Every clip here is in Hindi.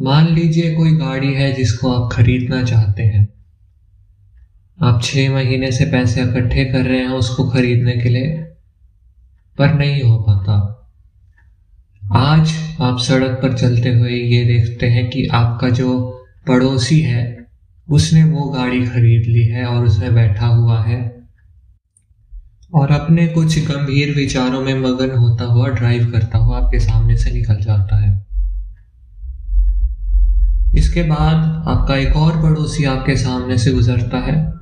मान लीजिए कोई गाड़ी है जिसको आप खरीदना चाहते हैं। आप छह महीने से पैसे इकट्ठे कर रहे हैं उसको खरीदने के लिए, पर नहीं हो पाता। आज आप सड़क पर चलते हुए ये देखते हैं कि आपका जो पड़ोसी है, उसने वो गाड़ी खरीद ली है और उसमें बैठा हुआ है। और अपने कुछ गंभीर विचारों में मगन होता हुआ ड्राइव करता हुआ आपके सामने से निकल जाता है। इसके बाद आपका एक और पड़ोसी आपके सामने से गुजरता है।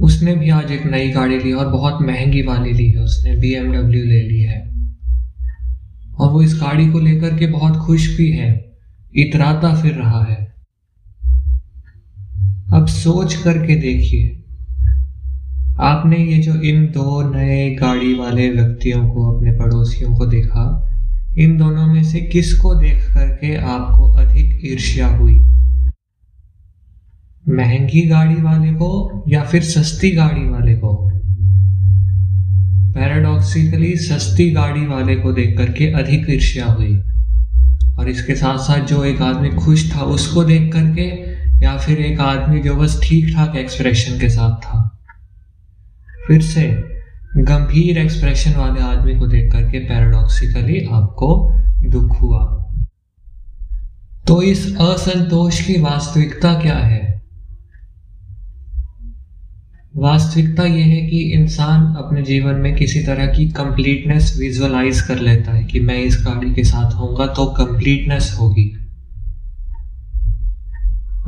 उसने भी आज एक नई गाड़ी ली और बहुत महँगी वाली ली है। उसने बीएमडब्ल्यू ले ली है। और वो इस गाड़ी को लेकर के बहुत खुश भी है। इतराता फिर रहा है। अब सोच करके देखिए। आपने ये जो इन दो नए गाड़ी वाले व्यक्तियों को, अपने पड़ोसियों को देखा इन दोनों में से किसको देख करके आपको अधिक ईर्ष्या हुई? महँगी गाड़ी वाले को या फिर सस्ती गाड़ी वाले को? पैराडॉक्सिकली सस्ती गाड़ी वाले को देख करके अधिक ईर्ष्या हुई। और इसके साथ साथ जो एक आदमी खुश था, उसको देख करके या फिर एक आदमी जो बस ठीक ठाक एक्सप्रेशन के साथ था। फिर से गंभीर एक्सप्रेशन वाले आदमी को देख करके पैराडॉक्सिकली आपको दुख हुआ। तो इस असंतोष की वास्तविकता क्या है? वास्तविकता यह है कि इंसान अपने जीवन में किसी तरह की कंप्लीटनेस विजुअलाइज कर लेता है कि मैं इस गाड़ी के साथ होऊँगा तो कंप्लीटनेस होगी।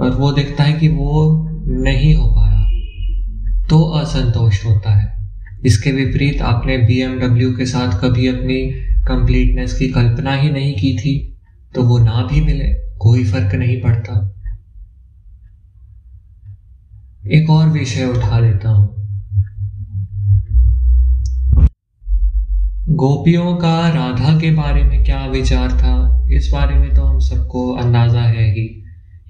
और वो देखता है कि वो नहीं हो पाया तो असंतोष होता है। इसके विपरीत आपने बी के साथ कभी अपनी कंप्लीटनेस की कल्पना ही नहीं की थी तो वो ना भी मिले, कोई फ़र्क नहीं पड़ता। एक और विषय उठा लेता हूँ। गोपियों का राधा के बारे में क्या विचार था, इस बारे में तो हम सबको अंदाज़ा है ही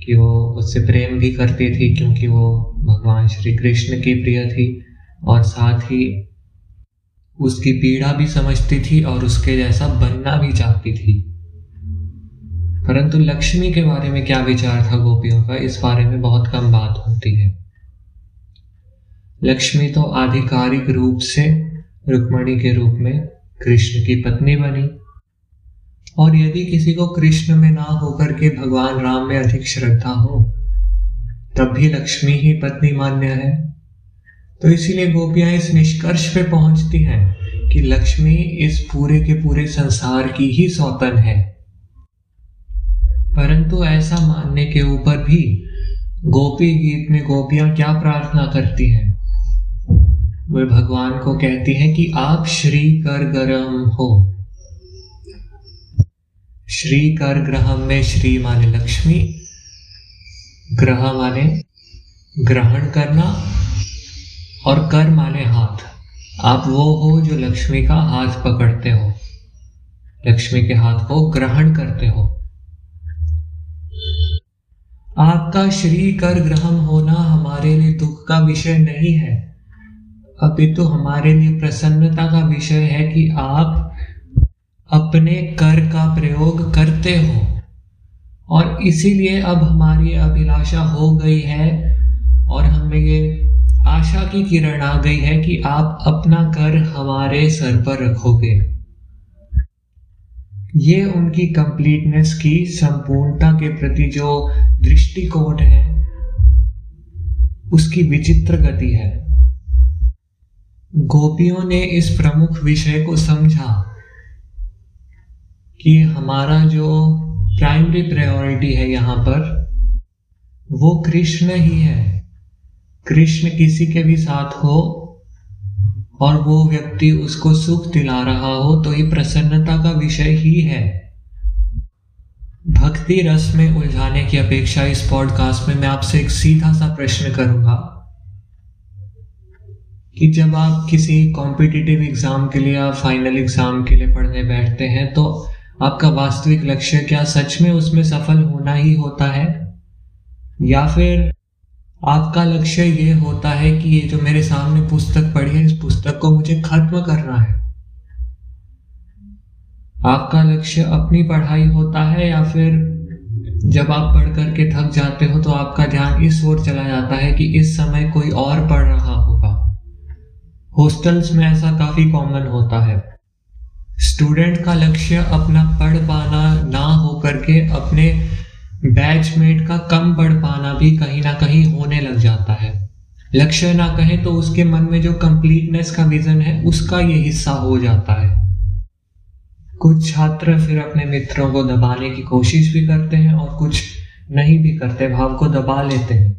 कि वो उससे प्रेम भी करती थी, क्योंकि वो भगवान श्री कृष्ण की प्रिय थी। और साथ ही उसकी पीड़ा भी समझती थी और उसके जैसा बनना भी चाहती थी। परंतु लक्ष्मी के बारे में क्या विचार था गोपियों का? इस बारे में बहुत कम बात होती है। लक्ष्मी तो आधिकारिक रूप से रुक्मणी के रूप में कृष्ण की पत्नी बनी। और यदि किसी को कृष्ण में ना होकर के भगवान राम में अधिक श्रद्धा हो, तब भी लक्ष्मी ही पत्नी मान्य है। तो इसीलिए गोपियाँ इस निष्कर्ष पे पहुँचती हैं कि लक्ष्मी इस पूरे के पूरे संसार की ही सौतन है। परंतु ऐसा मानने के ऊपर भी गोपी गीत में गोपियाँ क्या प्रार्थना करती हैं? वे भगवान को कहती हैं कि आप श्री कर गरम हो। श्री कर ग्रह में श्री माने लक्ष्मी, ग्रह माने ग्रहण करना और कर माने हाथ। आप वो हो जो लक्ष्मी का हाथ पकड़ते हो। लक्ष्मी के हाथ को ग्रहण करते हो। आपका श्री कर ग्रहण होना हमारे लिए दुख का विषय नहीं है। अभी तो हमारे लिए प्रसन्नता का विषय है कि आप अपने कर का प्रयोग करते हो। और इसीलिए अब हमारी अभिलाषा हो गई है की किरण आ गई है कि आप अपना कर हमारे सर पर रखोगे। ये उनकी कंप्लीटनेस की संपूर्णता के प्रति जो दृष्टिकोण है, उसकी विचित्र गति है। गोपियों ने इस प्रमुख विषय को समझा कि हमारा जो प्राइमरी प्रायोरिटी है यहाँ पर, वो कृष्ण ही है। कृष्ण किसी के भी साथ हो और वो व्यक्ति उसको सुख दिला रहा हो तो ये प्रसन्नता का विषय ही है। भक्ति रस में उलझाने की अपेक्षा इस पॉडकास्ट में मैं आपसे एक सीधा सा प्रश्न करूँगा कि जब आप किसी कॉम्पिटिटिव एग्ज़ाम के लिए या फाइनल एग्ज़ाम के लिए पढ़ने बैठते हैं तो आपका वास्तविक लक्ष्य क्या सच में उसमें सफल होना ही होता है? या फिर आपका लक्ष्य ये होता है कि ये जो मेरे सामने पुस्तक पढ़ी है, इस पुस्तक को मुझे खत्म करना है। आपका लक्ष्य अपनी पढ़ाई होता है या फिर जब आप पढ़ करके थक जाते हो तो आपका ध्यान इस ओर चला जाता है कि इस समय कोई और पढ़ रहा होगा। हॉस्टल्स में ऐसा काफ़ी कॉमन होता है। स्टूडेंट का लक्ष्य अपना पढ़ पाना ना हो करके अपने बैचमेट का कम पढ़ पाना भी कहीं ना कहीं होने लग जाता है। लक्ष्य ना कहें तो उसके मन में जो कंप्लीटनेस का विजन है, उसका ये हिस्सा हो जाता है। कुछ छात्र फिर अपने मित्रों को दबाने की कोशिश भी करते हैं और कुछ नहीं भी करते, भाव को दबा लेते हैं।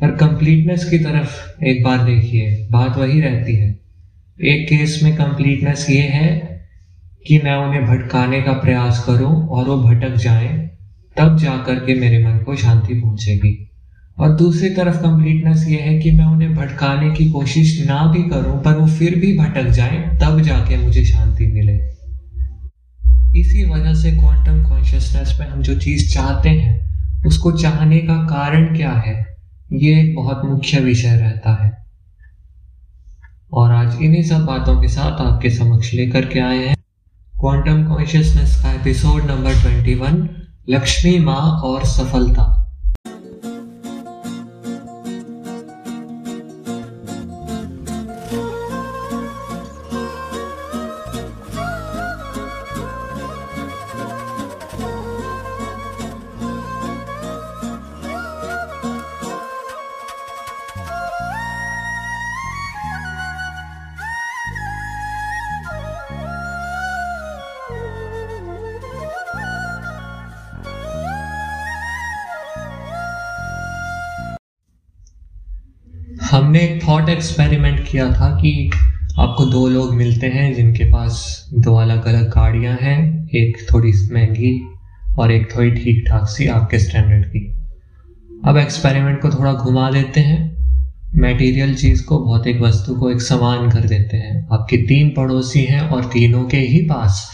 पर कंप्लीटनेस की तरफ़ एक बार देखिए, बात वही रहती है। एक केस में कंप्लीटनेस ये है कि मैं उन्हें भटकाने का प्रयास करूँ और वो भटक जाएँ। तब जाकर के मेरे मन को शांति पहुंचेगी। और दूसरी तरफ़ कंप्लीटनेस ये है कि मैं उन्हें भटकाने की कोशिश ना भी करूँ, पर वो फिर भी भटक जाए, तब जाके मुझे शांति मिले। इसी वजह से क्वांटम कॉन्शियसनेस में हम जो चीज़ चाहते हैं, उसको चाहने का कारण क्या है, ये एक बहुत मुख्य विषय रहता है। और आज इन्हीं सब बातों के साथ आपके समक्ष लेकर के आए हैं। क्वांटम कॉन्शियसनेस का episode number twenty one Lakshmi माँ और सफलता। एक्सपेरिमेंट किया था कि आपको दो लोग मिलते हैं जिनके पास दो अलग अलग गाड़ियाँ हैं, एक थोड़ी महँगी और एक थोड़ी ठीक ठाक सी आपके स्टैंडर्ड की। अब एक्सपेरिमेंट को थोड़ा घुमा देते हैं। मटेरियल चीज़ को, भौतिक वस्तु को एक समान कर देते हैं। आपके तीन पड़ोसी हैं और तीनों के ही पास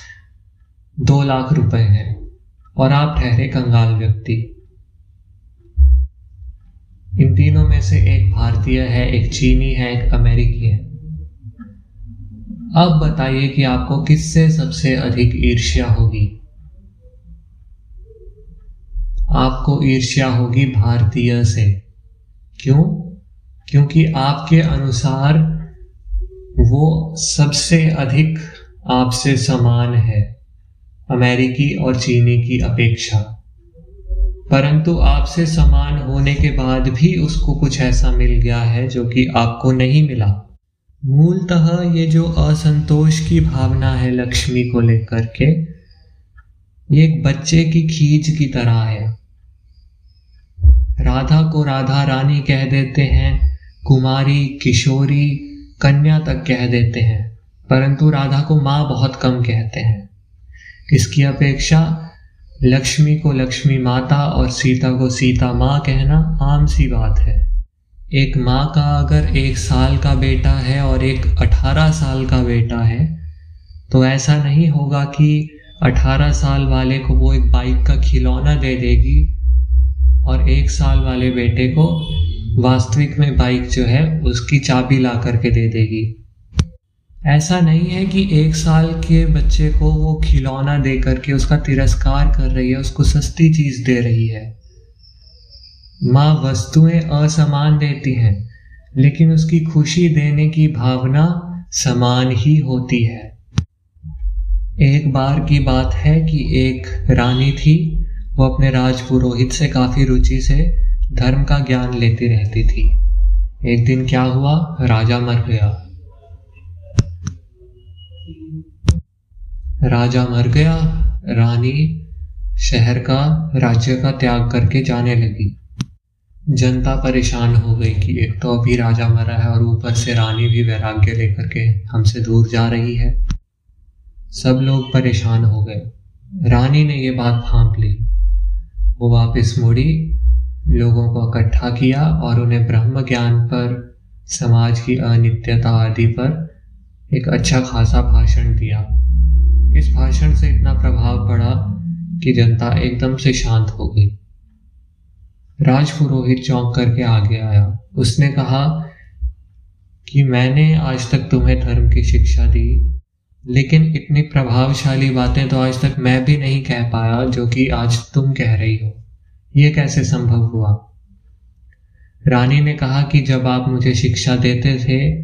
दो लाख रुपए हैं और आप ठहरे कंगाल व्यक्ति। इन तीनों में से एक भारतीय है, एक चीनी है, एक अमेरिकी है। अब बताइए कि आपको किससे सबसे अधिक ईर्ष्या होगी? आपको ईर्ष्या होगी भारतीय से। क्यों? क्योंकि आपके अनुसार वो सबसे अधिक आपसे समान है, अमेरिकी और चीनी की अपेक्षा। परंतु आपसे समान होने के बाद भी उसको कुछ ऐसा मिल गया है जो कि आपको नहीं मिला। मूलतः ये जो असंतोष की भावना है लक्ष्मी को लेकर के, ये एक बच्चे की खींच की तरह है। राधा को राधा रानी कह देते हैं, कुमारी, किशोरी, कन्या तक कह देते हैं, परंतु राधा को माँ बहुत कम कहते हैं। इसकी अपेक्षा लक्ष्मी को लक्ष्मी माता और सीता को सीता माँ कहना आम सी बात है। एक माँ का अगर एक साल का बेटा है और एक अठारह साल का बेटा है तो ऐसा नहीं होगा कि अठारह साल वाले को वो एक बाइक का खिलौना दे देगी और एक साल वाले बेटे को वास्तविक में बाइक जो है उसकी चाबी ला करके दे देगी। ऐसा नहीं है कि एक साल के बच्चे को वो खिलौना दे करके उसका तिरस्कार कर रही है, उसको सस्ती चीज़ दे रही है। माँ वस्तुएँ असमान देती हैं, लेकिन उसकी खुशी देने की भावना समान ही होती है। एक बार की बात है कि एक रानी थी, वो अपने राज पुरोहित से काफ़ी रुचि से धर्म का ज्ञान लेती रहती थी। एक दिन क्या हुआ? राजा मर गया। राजा मर गया, रानी शहर का, राज्य का त्याग करके जाने लगी। जनता परेशान हो गई कि एक तो अभी राजा मरा है और ऊपर से रानी भी वैराग्य लेकर के हमसे दूर जा रही है। सब लोग परेशान हो गए। रानी ने ये बात भाप ली। वो वापस मुड़ी, लोगों को इकट्ठा किया और उन्हें ब्रह्म ज्ञान पर, समाज की अनित्यता आदि पर एक अच्छा खासा भाषण दिया। इस भाषण से इतना प्रभाव पड़ा कि जनता एकदम से शांत हो गई। राजपुरोहित चौंक करके आगे आया। उसने कहा कि मैंने आज तक तुम्हें धर्म की शिक्षा दी, लेकिन इतनी प्रभावशाली बातें तो आज तक मैं भी नहीं कह पाया जो कि आज तुम कह रही हो। ये कैसे संभव हुआ? रानी ने कहा कि जब आप मुझे शिक्षा देते थे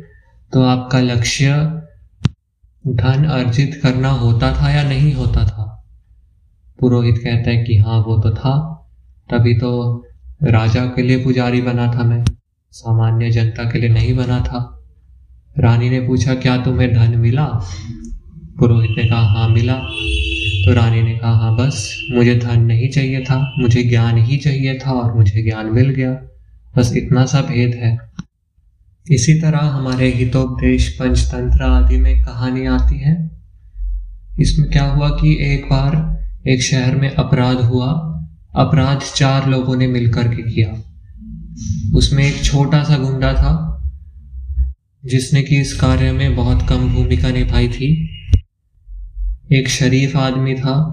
तो आपका लक्ष्य धन अर्जित करना होता था या नहीं होता था? पुरोहित कहता है कि हाँ वो तो था। तभी तो राजा के लिए पुजारी बना था मैं। सामान्य जनता के लिए नहीं बना था। रानी ने पूछा, क्या तुम्हें धन मिला? पुरोहित ने कहा हाँ मिला। तो रानी ने कहा हाँ बस, मुझे धन नहीं चाहिए था, मुझे ज्ञान ही चाहिए था और मुझे ज्ञान मिल गया। बस इतना सा भेद है। इसी तरह हमारे हितोपदेश, पंचतंत्र आदि में कहानी आती है। इसमें क्या हुआ कि एक बार एक शहर में अपराध हुआ। अपराध चार लोगों ने मिलकर के किया। उसमें एक छोटा सा गुंडा था, जिसने कि इस कार्य में बहुत कम भूमिका निभाई थी। एक शरीफ आदमी था,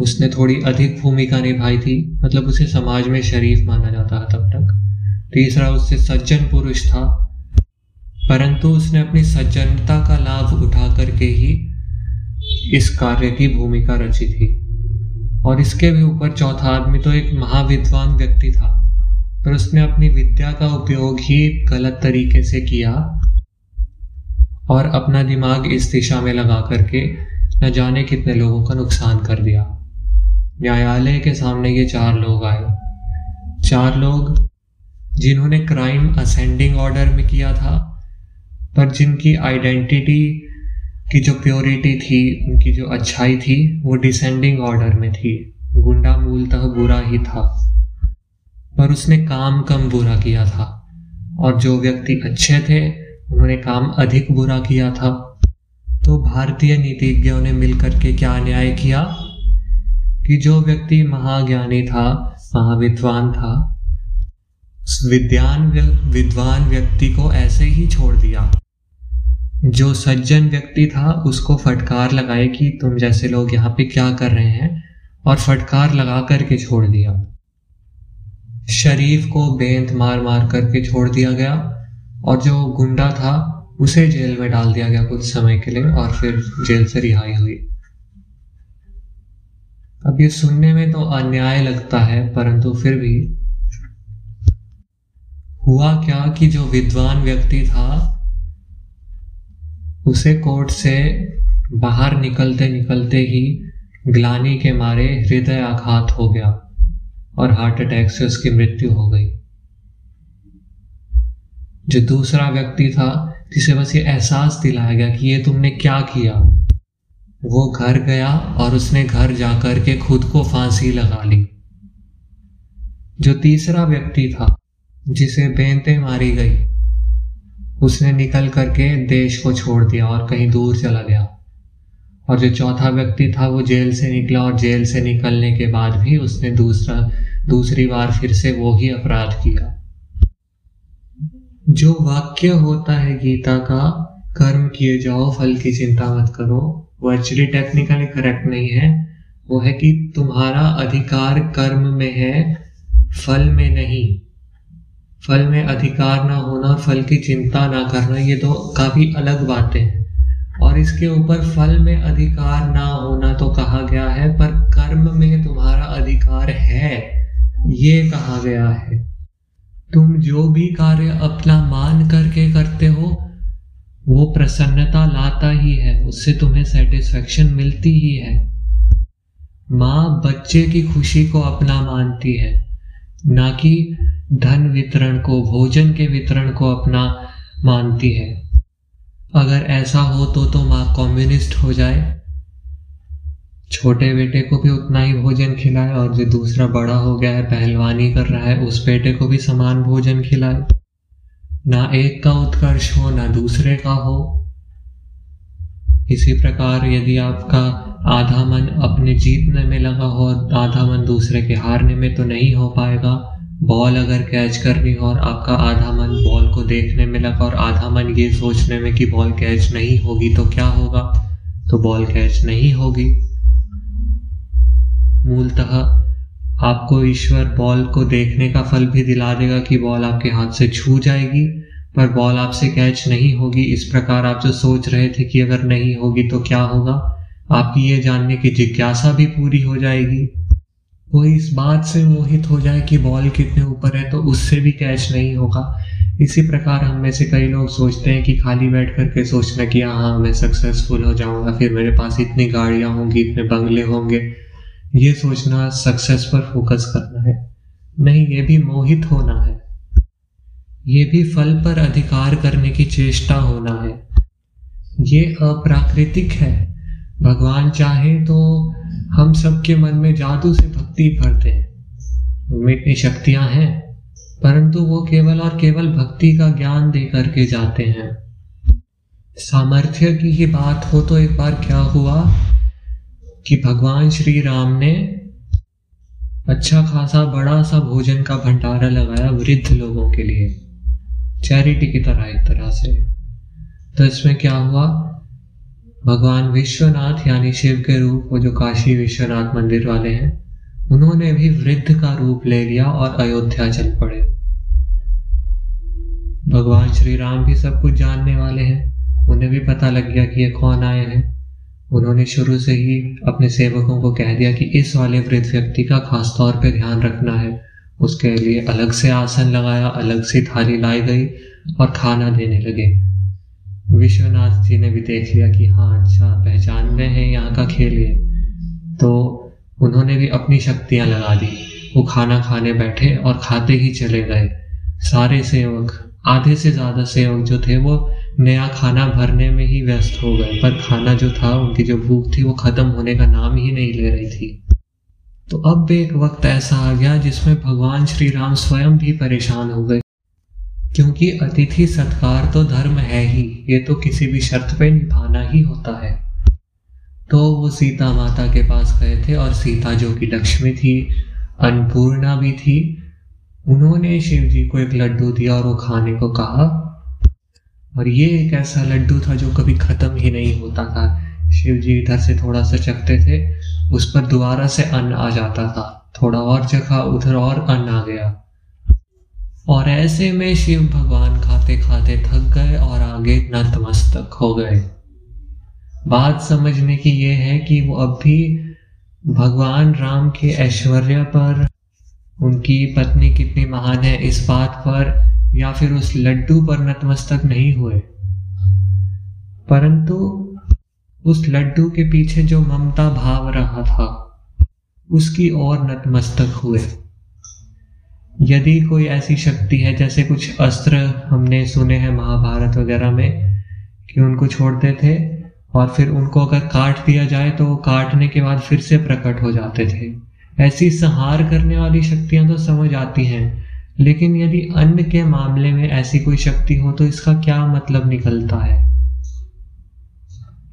उसने थोड़ी अधिक भूमिका निभाई थी। मतलब उसे समाज में शरीफ माना जाता है तब तक। तीसरा उससे सज्जन पुरुष था, परंतु उसने अपनी सज्जनता का लाभ उठा करके ही इस कार्य की भूमिका रची थी। और इसके भी ऊपर चौथा आदमी तो एक महाविद्वान व्यक्ति था, पर उसने अपनी विद्या का उपयोग ही गलत तरीके से किया और अपना दिमाग इस दिशा में लगा करके न जाने कितने लोगों का नुकसान कर दिया। न्यायालय के सामने ये चार लोग आए। चार लोग जिन्होंने क्राइम असेंडिंग ऑर्डर में किया था, पर जिनकी आइडेंटिटी की जो प्योरिटी थी, उनकी जो अच्छाई थी, वो डिसेंडिंग ऑर्डर में थी। गुंडा मूलतः बुरा ही था, पर उसने काम कम बुरा किया था, और जो व्यक्ति अच्छे थे, उन्होंने काम अधिक बुरा किया था। तो भारतीय नीतिज्ञों ने मिलकर के क्या न्याय किया? कि जो व्यक्ति महाज्ञानी था, महाविद्वान था विद्यान विद्वान व्यक्ति को ऐसे ही छोड़ दिया। जो सज्जन व्यक्ति था, उसको फटकार लगाए कि तुम जैसे लोग यहाँ पे क्या कर रहे हैं, और फटकार लगा करके छोड़ दिया। शरीफ को बेंत मार मार करके छोड़ दिया गया, और जो गुंडा था, उसे जेल में डाल दिया गया कुछ समय के लिए, और फिर जेल से रिहाई हुई। अब ये सुनने में तो अन्याय लगता है, परंतु फिर भी हुआ क्या कि जो विद्वान व्यक्ति था, उसे कोर्ट से बाहर निकलते निकलते ही ग्लानी के मारे हृदय आघात हो गया और हार्ट अटैक से उसकी मृत्यु हो गई। जो दूसरा व्यक्ति था, जिसे बस ये एहसास दिलाया गया कि ये तुमने क्या किया, वो घर गया और उसने घर जाकर के खुद को फांसी लगा ली। जो तीसरा व्यक्ति था जिसे बेंते मारी गई, उसने निकल करके देश को छोड़ दिया और कहीं दूर चला गया। और जो चौथा व्यक्ति था, वो जेल से निकला और जेल से निकलने के बाद भी उसने दूसरा, दूसरी बार फिर से वो ही अपराध किया। जो वाक्य होता है गीता का, कर्म किए जाओ, फल की चिंता मत करो, वो एक्चुअली टेक्निकली करेक्ट नहीं है। वो है कि तुम्हारा अधिकार कर्म में है, फल में नहीं। फल में अधिकार ना होना, फल की चिंता ना करना, ये तो काफ़ी अलग बातें हैं। और इसके ऊपर फल में अधिकार ना होना तो कहा गया है, पर कर्म में तुम्हारा अधिकार है, ये कहा गया है। तुम जो भी कार्य अपना मान करके करते हो, वो प्रसन्नता लाता ही है, उससे तुम्हें सेटिस्फेक्शन मिलती ही है। माँ बच्चे की खुशी को अपना मानती है। ना कि धन वितरण को, भोजन के वितरण को अपना मानती है। अगर ऐसा हो तो तो माँ कम्युनिस्ट हो जाए। छोटे बेटे को भी उतना ही भोजन खिलाए और जो दूसरा बड़ा हो गया है, पहलवानी कर रहा है, उस बेटे को भी समान भोजन खिलाए। ना एक का उत्कर्ष हो, ना दूसरे का हो। इसी प्रकार यदि आपका आधा मन अपने जीतने में लगा हो और आधा मन दूसरे के हारने में तो नहीं हो पाएगा। बॉल अगर कैच करनी हो और आपका आधा मन बॉल को देखने में लगा और आधा मन ये सोचने में कि बॉल कैच नहीं होगी तो क्या होगा? तो बॉल कैच नहीं होगी। मूलतः आपको ईश्वर बॉल को देखने का फल भी दिला देगा कि बॉल आपके हाथ से छू जाएगी, पर बॉल आपसे कैच नहीं होगी। इस प्रकार आप जो सोच रहे थे कि अगर नहीं होगी तो क्या होगा? आपकी ये जानने की जिज्ञासा भी पूरी हो जाएगी। वो इस बात से मोहित हो जाए कि बॉल कितने ऊपर है तो उससे भी कैच नहीं होगा। इसी प्रकार हम में से कई लोग सोचते हैं कि खाली बैठ करके सोचना कि हाँ मैं सक्सेसफुल हो जाऊँगा, फिर मेरे पास इतनी गाड़ियाँ होंगी, इतने बंगले होंगे। ये सोचना सक्सेस पर फोकस करना है। नहीं, ये भी मोहित होना है। ये भी फल पर अधिकार करने की चेष्टा होना है। ये अप्राकृतिक है। भगवान चाहे तो हम सबके मन में जादू से भक्ति भर दें उनमें इतनी शक्तियाँ हैं, परंतु वो केवल और केवल भक्ति का ज्ञान दे करके जाते हैं। सामर्थ्य की ही बात हो तो एक बार क्या हुआ कि भगवान श्री राम ने अच्छा खासा बड़ा सा भोजन का भंडारा लगाया वृद्ध लोगों के लिए। चैरिटी की तरह, एक तरह से। तो इसमें क्या हुआ भगवान विश्वनाथ यानी शिव के रूप, वो जो काशी विश्वनाथ मंदिर वाले हैं, उन्होंने भी वृद्ध का रूप ले लिया और अयोध्या चल पड़े। भगवान श्री राम भी सब कुछ जानने वाले हैं। उन्हें भी पता लग गया कि ये कौन आए हैं। उन्होंने शुरू से ही अपने सेवकों को कह दिया कि इस वाले वृद्ध व्यक्ति का खास तौर पे ध्यान रखना है। उसके लिए अलग से आसन लगाया, अलग से थाली लाई गई और खाना देने लगे। विश्वनाथ जी ने भी देख लिया कि हाँ अच्छा पहचान रहे हैं यहाँ का खेल ये। तो उन्होंने भी अपनी शक्तियाँ लगा दी। वो खाना खाने बैठे और खाते ही चले गए। सारे सेवक, आधे से ज़्यादा सेवक जो थे, वो नया खाना भरने में ही व्यस्त हो गए। पर खाना जो था, उनकी जो भूख थी, वो खत्म होने का नाम ही नहीं ले रही थी। तो अब एक वक्त ऐसा आ गया जिसमें भगवान श्री राम स्वयं भी परेशान हो गए। क्योंकि अतिथि सत्कार तो धर्म है ही, ये तो किसी भी शर्त पे निभाना ही होता है। तो वो सीता माता के पास गए थे और सीता जो कि लक्ष्मी थी, अन्नपूर्णा भी थी, उन्होंने शिव जी को एक लड्डू दिया और वो खाने को कहा, और ये एक ऐसा लड्डू था जो कभी खत्म ही नहीं होता था। शिव जी इधर से थोड़ा सा चखते थे, उस पर दोबारा से अन्न आ जाता था। थोड़ा और चखा, उधर और अन्न आ गया। और ऐसे में शिव भगवान खाते खाते थक गए और आगे नतमस्तक हो गए। बात समझने की यह है कि वो अब भी भगवान राम के ऐश्वर्य पर, उनकी पत्नी कितनी महान है इस बात पर, या फिर उस लड्डू पर नतमस्तक नहीं हुए। परंतु उस लड्डू के पीछे जो ममता भाव रहा था, उसकी ओर नतमस्तक हुए। यदि कोई ऐसी शक्ति है, जैसे कुछ अस्त्र हमने सुने हैं महाभारत वगैरह में, कि उनको छोड़ते थे और फिर उनको अगर काट दिया जाए तो काटने के बाद फिर से प्रकट हो जाते थे। ऐसी संहार करने वाली शक्तियाँ तो समझ आती हैं, लेकिन यदि अन्न के मामले में ऐसी कोई शक्ति हो तो इसका क्या मतलब निकलता है?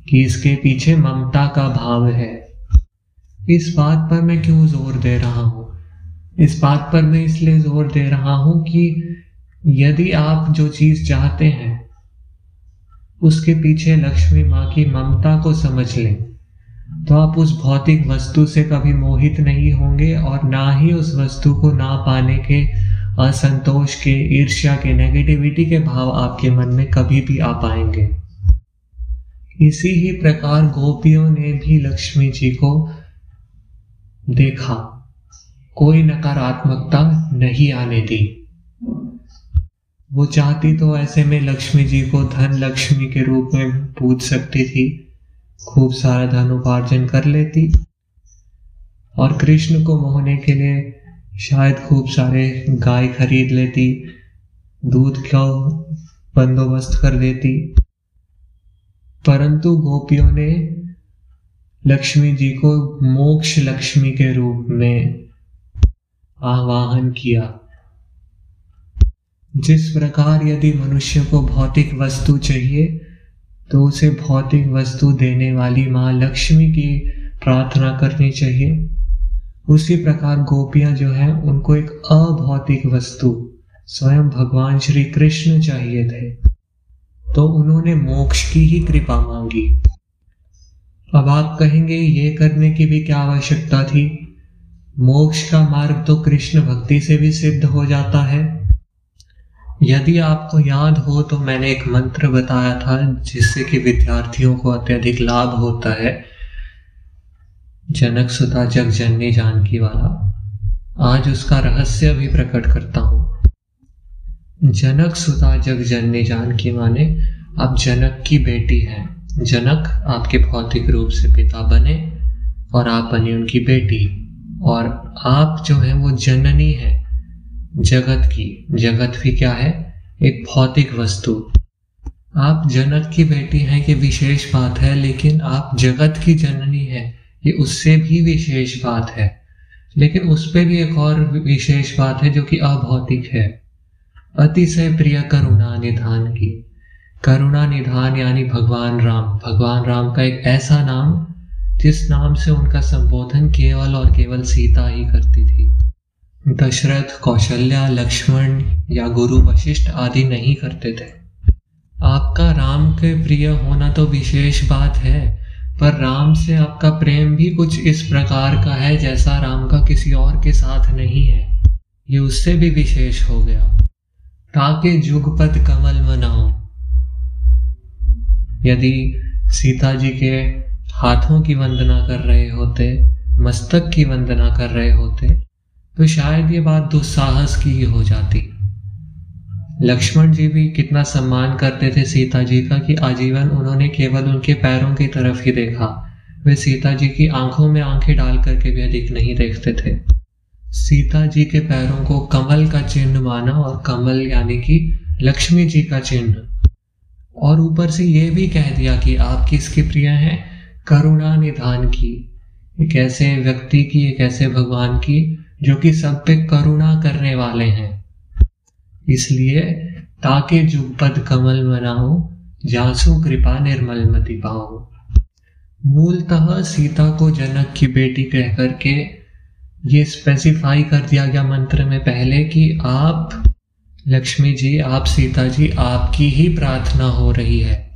कि इसके पीछे ममता का भाव है। इस बात पर मैं क्यों ज़ोर दे रहा हूँ? इस बात पर मैं इसलिए ज़ोर दे रहा हूँ कि यदि आप जो चीज़ चाहते हैं, उसके पीछे लक्ष्मी माँ की ममता को समझ लें तो आप उस भौतिक वस्तु से कभी मोहित नहीं होंगे और ना ही उस वस्तु को ना पाने के असंतोष के, ईर्ष्या के नेगेटिविटी के भाव आपके मन में कभी भी आ पाएँगे। इसी ही प्रकार गोपियों ने भी लक्ष्मी जी को देखा। कोई नकारात्मकता नहीं आने दी। वो चाहती तो ऐसे में लक्ष्मी जी को धन लक्ष्मी के रूप में पूज सकती थी, खूब सारा धन उपार्जन कर लेती। और कृष्ण को मोहने के लिए शायद खूब सारे गाय खरीद लेती, दूध का बंदोबस्त कर देती। परंतु गोपियों ने लक्ष्मी जी को मोक्ष लक्ष्मी के रूप में आवाहन किया। जिस प्रकार यदि मनुष्य को भौतिक वस्तु चाहिए तो उसे भौतिक वस्तु देने वाली माँ लक्ष्मी की प्रार्थना करनी चाहिए। उसी प्रकार गोपियाँ जो है, उनको एक अभौतिक वस्तु, स्वयं भगवान श्री कृष्ण चाहिए थे। तो उन्होंने मोक्ष की ही कृपा मांगी। अब आप कहेंगे, ये करने की भी क्या आवश्यकता थी? मोक्ष का मार्ग तो कृष्ण भक्ति से भी सिद्ध हो जाता है। यदि आपको याद हो तो मैंने एक मंत्र बताया था, जिससे कि विद्यार्थियों को अत्यधिक लाभ होता है। जनक सुता जग जननी जानकी वाला। आज उसका रहस्य भी प्रकट करता हूँ। जनक सुता जग जननी जानकी माने आप जनक की बेटी हैं। जनक आपके भौतिक रूप से पिता बने और आप बनी उनकी बेटी। और आप जो है वो जननी है। जगत की। जगत भी क्या है? एक भौतिक वस्तु। आप जनक की बेटी हैं कि विशेष बात है, लेकिन आप जगत की जननी है, ये उससे भी विशेष बात है। लेकिन उस पर भी एक और विशेष बात है जो कि अभौतिक है। अतिशय प्रिय करुणा निधान की। करुणा निधान यानी भगवान राम। भगवान राम का एक ऐसा नाम जिस नाम से उनका संबोधन केवल और केवल सीता ही करती थी। दशरथ, कौशल्या, लक्ष्मण या गुरु वशिष्ठ आदि नहीं करते थे। आपका राम के प्रिय होना तो विशेष बात है, पर राम से आपका प्रेम भी कुछ इस प्रकार का है जैसा राम का किसी और के साथ नहीं है। ये उससे भी विशेष हो गया। ताकि जुगपद कमल मनाओ। यदि सीता जी के हाथों की वंदना कर रहे होते, मस्तक की वंदना कर रहे होते तो शायद ये बात दुस्साहस की ही हो जाती। लक्ष्मण जी भी कितना सम्मान करते थे सीता जी का कि आजीवन उन्होंने केवल उनके पैरों की तरफ़ ही देखा। वे सीता जी की आँखों में आँखें डाल करके भी अधिक नहीं देखते थे। सीता जी के पैरों को कमल का चिन्ह माना और कमल यानी कि लक्ष्मी जी का चिन्ह। और ऊपर से ये भी कह दिया कि आप किसके प्रिय हैं? करुणा निधान की, एक ऐसे व्यक्ति की, एक ऐसे भगवान की, जो कि सब पे करुणा करने वाले हैं। इसलिए ताके जुगपद कमल मनाओ जासु कृपा निर्मल मति पाओ मूलतः सीता को जनक की बेटी कह करके ये स्पेसिफाई कर दिया गया मंत्र में पहले कि आप, लक्ष्मी जी, आप, सीता जी, आपकी ही प्रार्थना हो रही है।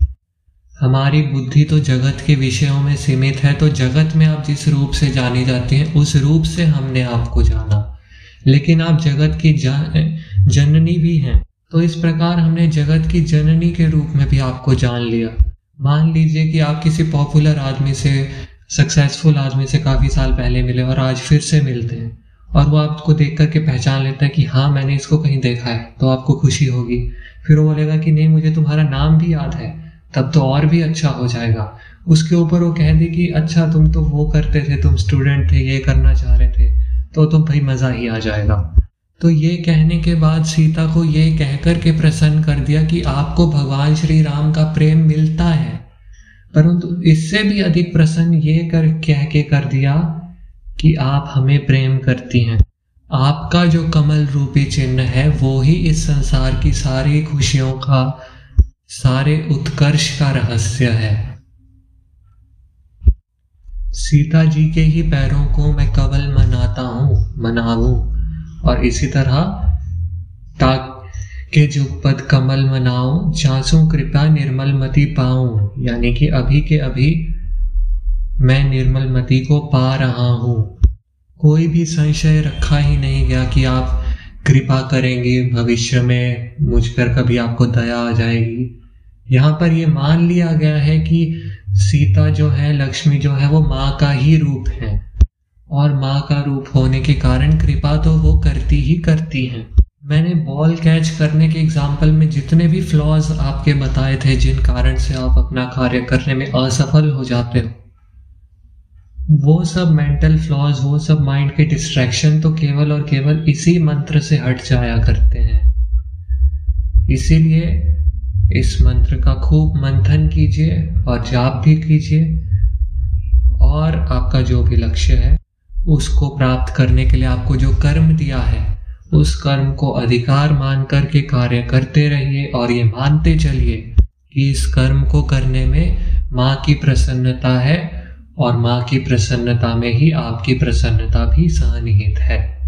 हमारी बुद्धि तो जगत के विषयों में सीमित है तो जगत में आप जिस रूप से जानी जाती हैं, उस रूप से हमने आपको जाना। लेकिन आप जगत की जननी भी हैं तो इस प्रकार हमने जगत की जननी के रूप में भी आपको जान लिया। मान लीजिए कि आप किसी पॉपुलर आदमी से सक्सेसफुल आदमी से काफ़ी साल पहले मिले और आज फिर से मिलते हैं, और वो आपको देख करके पहचान लेता है कि हाँ मैंने इसको कहीं देखा है तो आपको खुशी होगी। फिर वो बोलेगा कि नहीं, मुझे तुम्हारा नाम भी याद है। तब तो और भी अच्छा हो जाएगा। उसके ऊपर वो कह दे कि अच्छा तुम तो वो करते थे, तुम स्टूडेंट थे, ये करना चाह रहे थे तो तुम भाई मज़ा ही आ जाएगा। तो ये कहने के बाद सीता को ये कहकर के प्रसन्न कर दिया कि आपको भगवान श्री राम का प्रेम मिलता है। परंतु इससे भी अधिक प्रसन्न ये कर, कह के कर दिया कि आप हमें प्रेम करती हैं। आपका जो कमल रूपी चिन्ह है, वो ही इस संसार की सारी खुशियों का सारे उत्कर्ष का रहस्य है। सीता जी के ही पैरों को मैं कवल मनाता हूँ, मनाऊं। और इसी तरह ताक के जुगपद कमल मनाओ चांसू कृपा निर्मल मति पाऊँ। यानी कि अभी के अभी मैं निर्मल मति को पा रहा हूँ। कोई भी संशय रखा ही नहीं गया कि आप कृपा करेंगे, भविष्य में मुझ पर कभी आपको दया आ जाएगी। यहाँ पर ये मान लिया गया है कि सीता जो है, लक्ष्मी जो है, वो माँ का ही रूप है। और माँ का रूप होने के कारण कृपा तो वो करती ही करती हैं। मैंने बॉल कैच करने के एग्ज़ाम्पल में जितने भी फ्लॉज आपके बताए थे, जिन कारण से आप अपना कार्य करने में असफल हो जाते हो, वो सब मेंटल फ्लॉज वो सब माइंड के डिस्ट्रैक्शन तो केवल और केवल इसी मंत्र से हट जाया करते हैं। इसीलिए इस मंत्र का खूब मंथन कीजिए और जाप भी कीजिए। और आपका जो भी लक्ष्य है, उसको प्राप्त करने के लिए आपको जो कर्म दिया है, उस कर्म को अधिकार मान करके कार्य करते रहिए और ये मानते चलिए कि इस कर्म को करने में माँ की प्रसन्नता है और माँ की प्रसन्नता में ही आपकी प्रसन्नता भी सहनिहित है।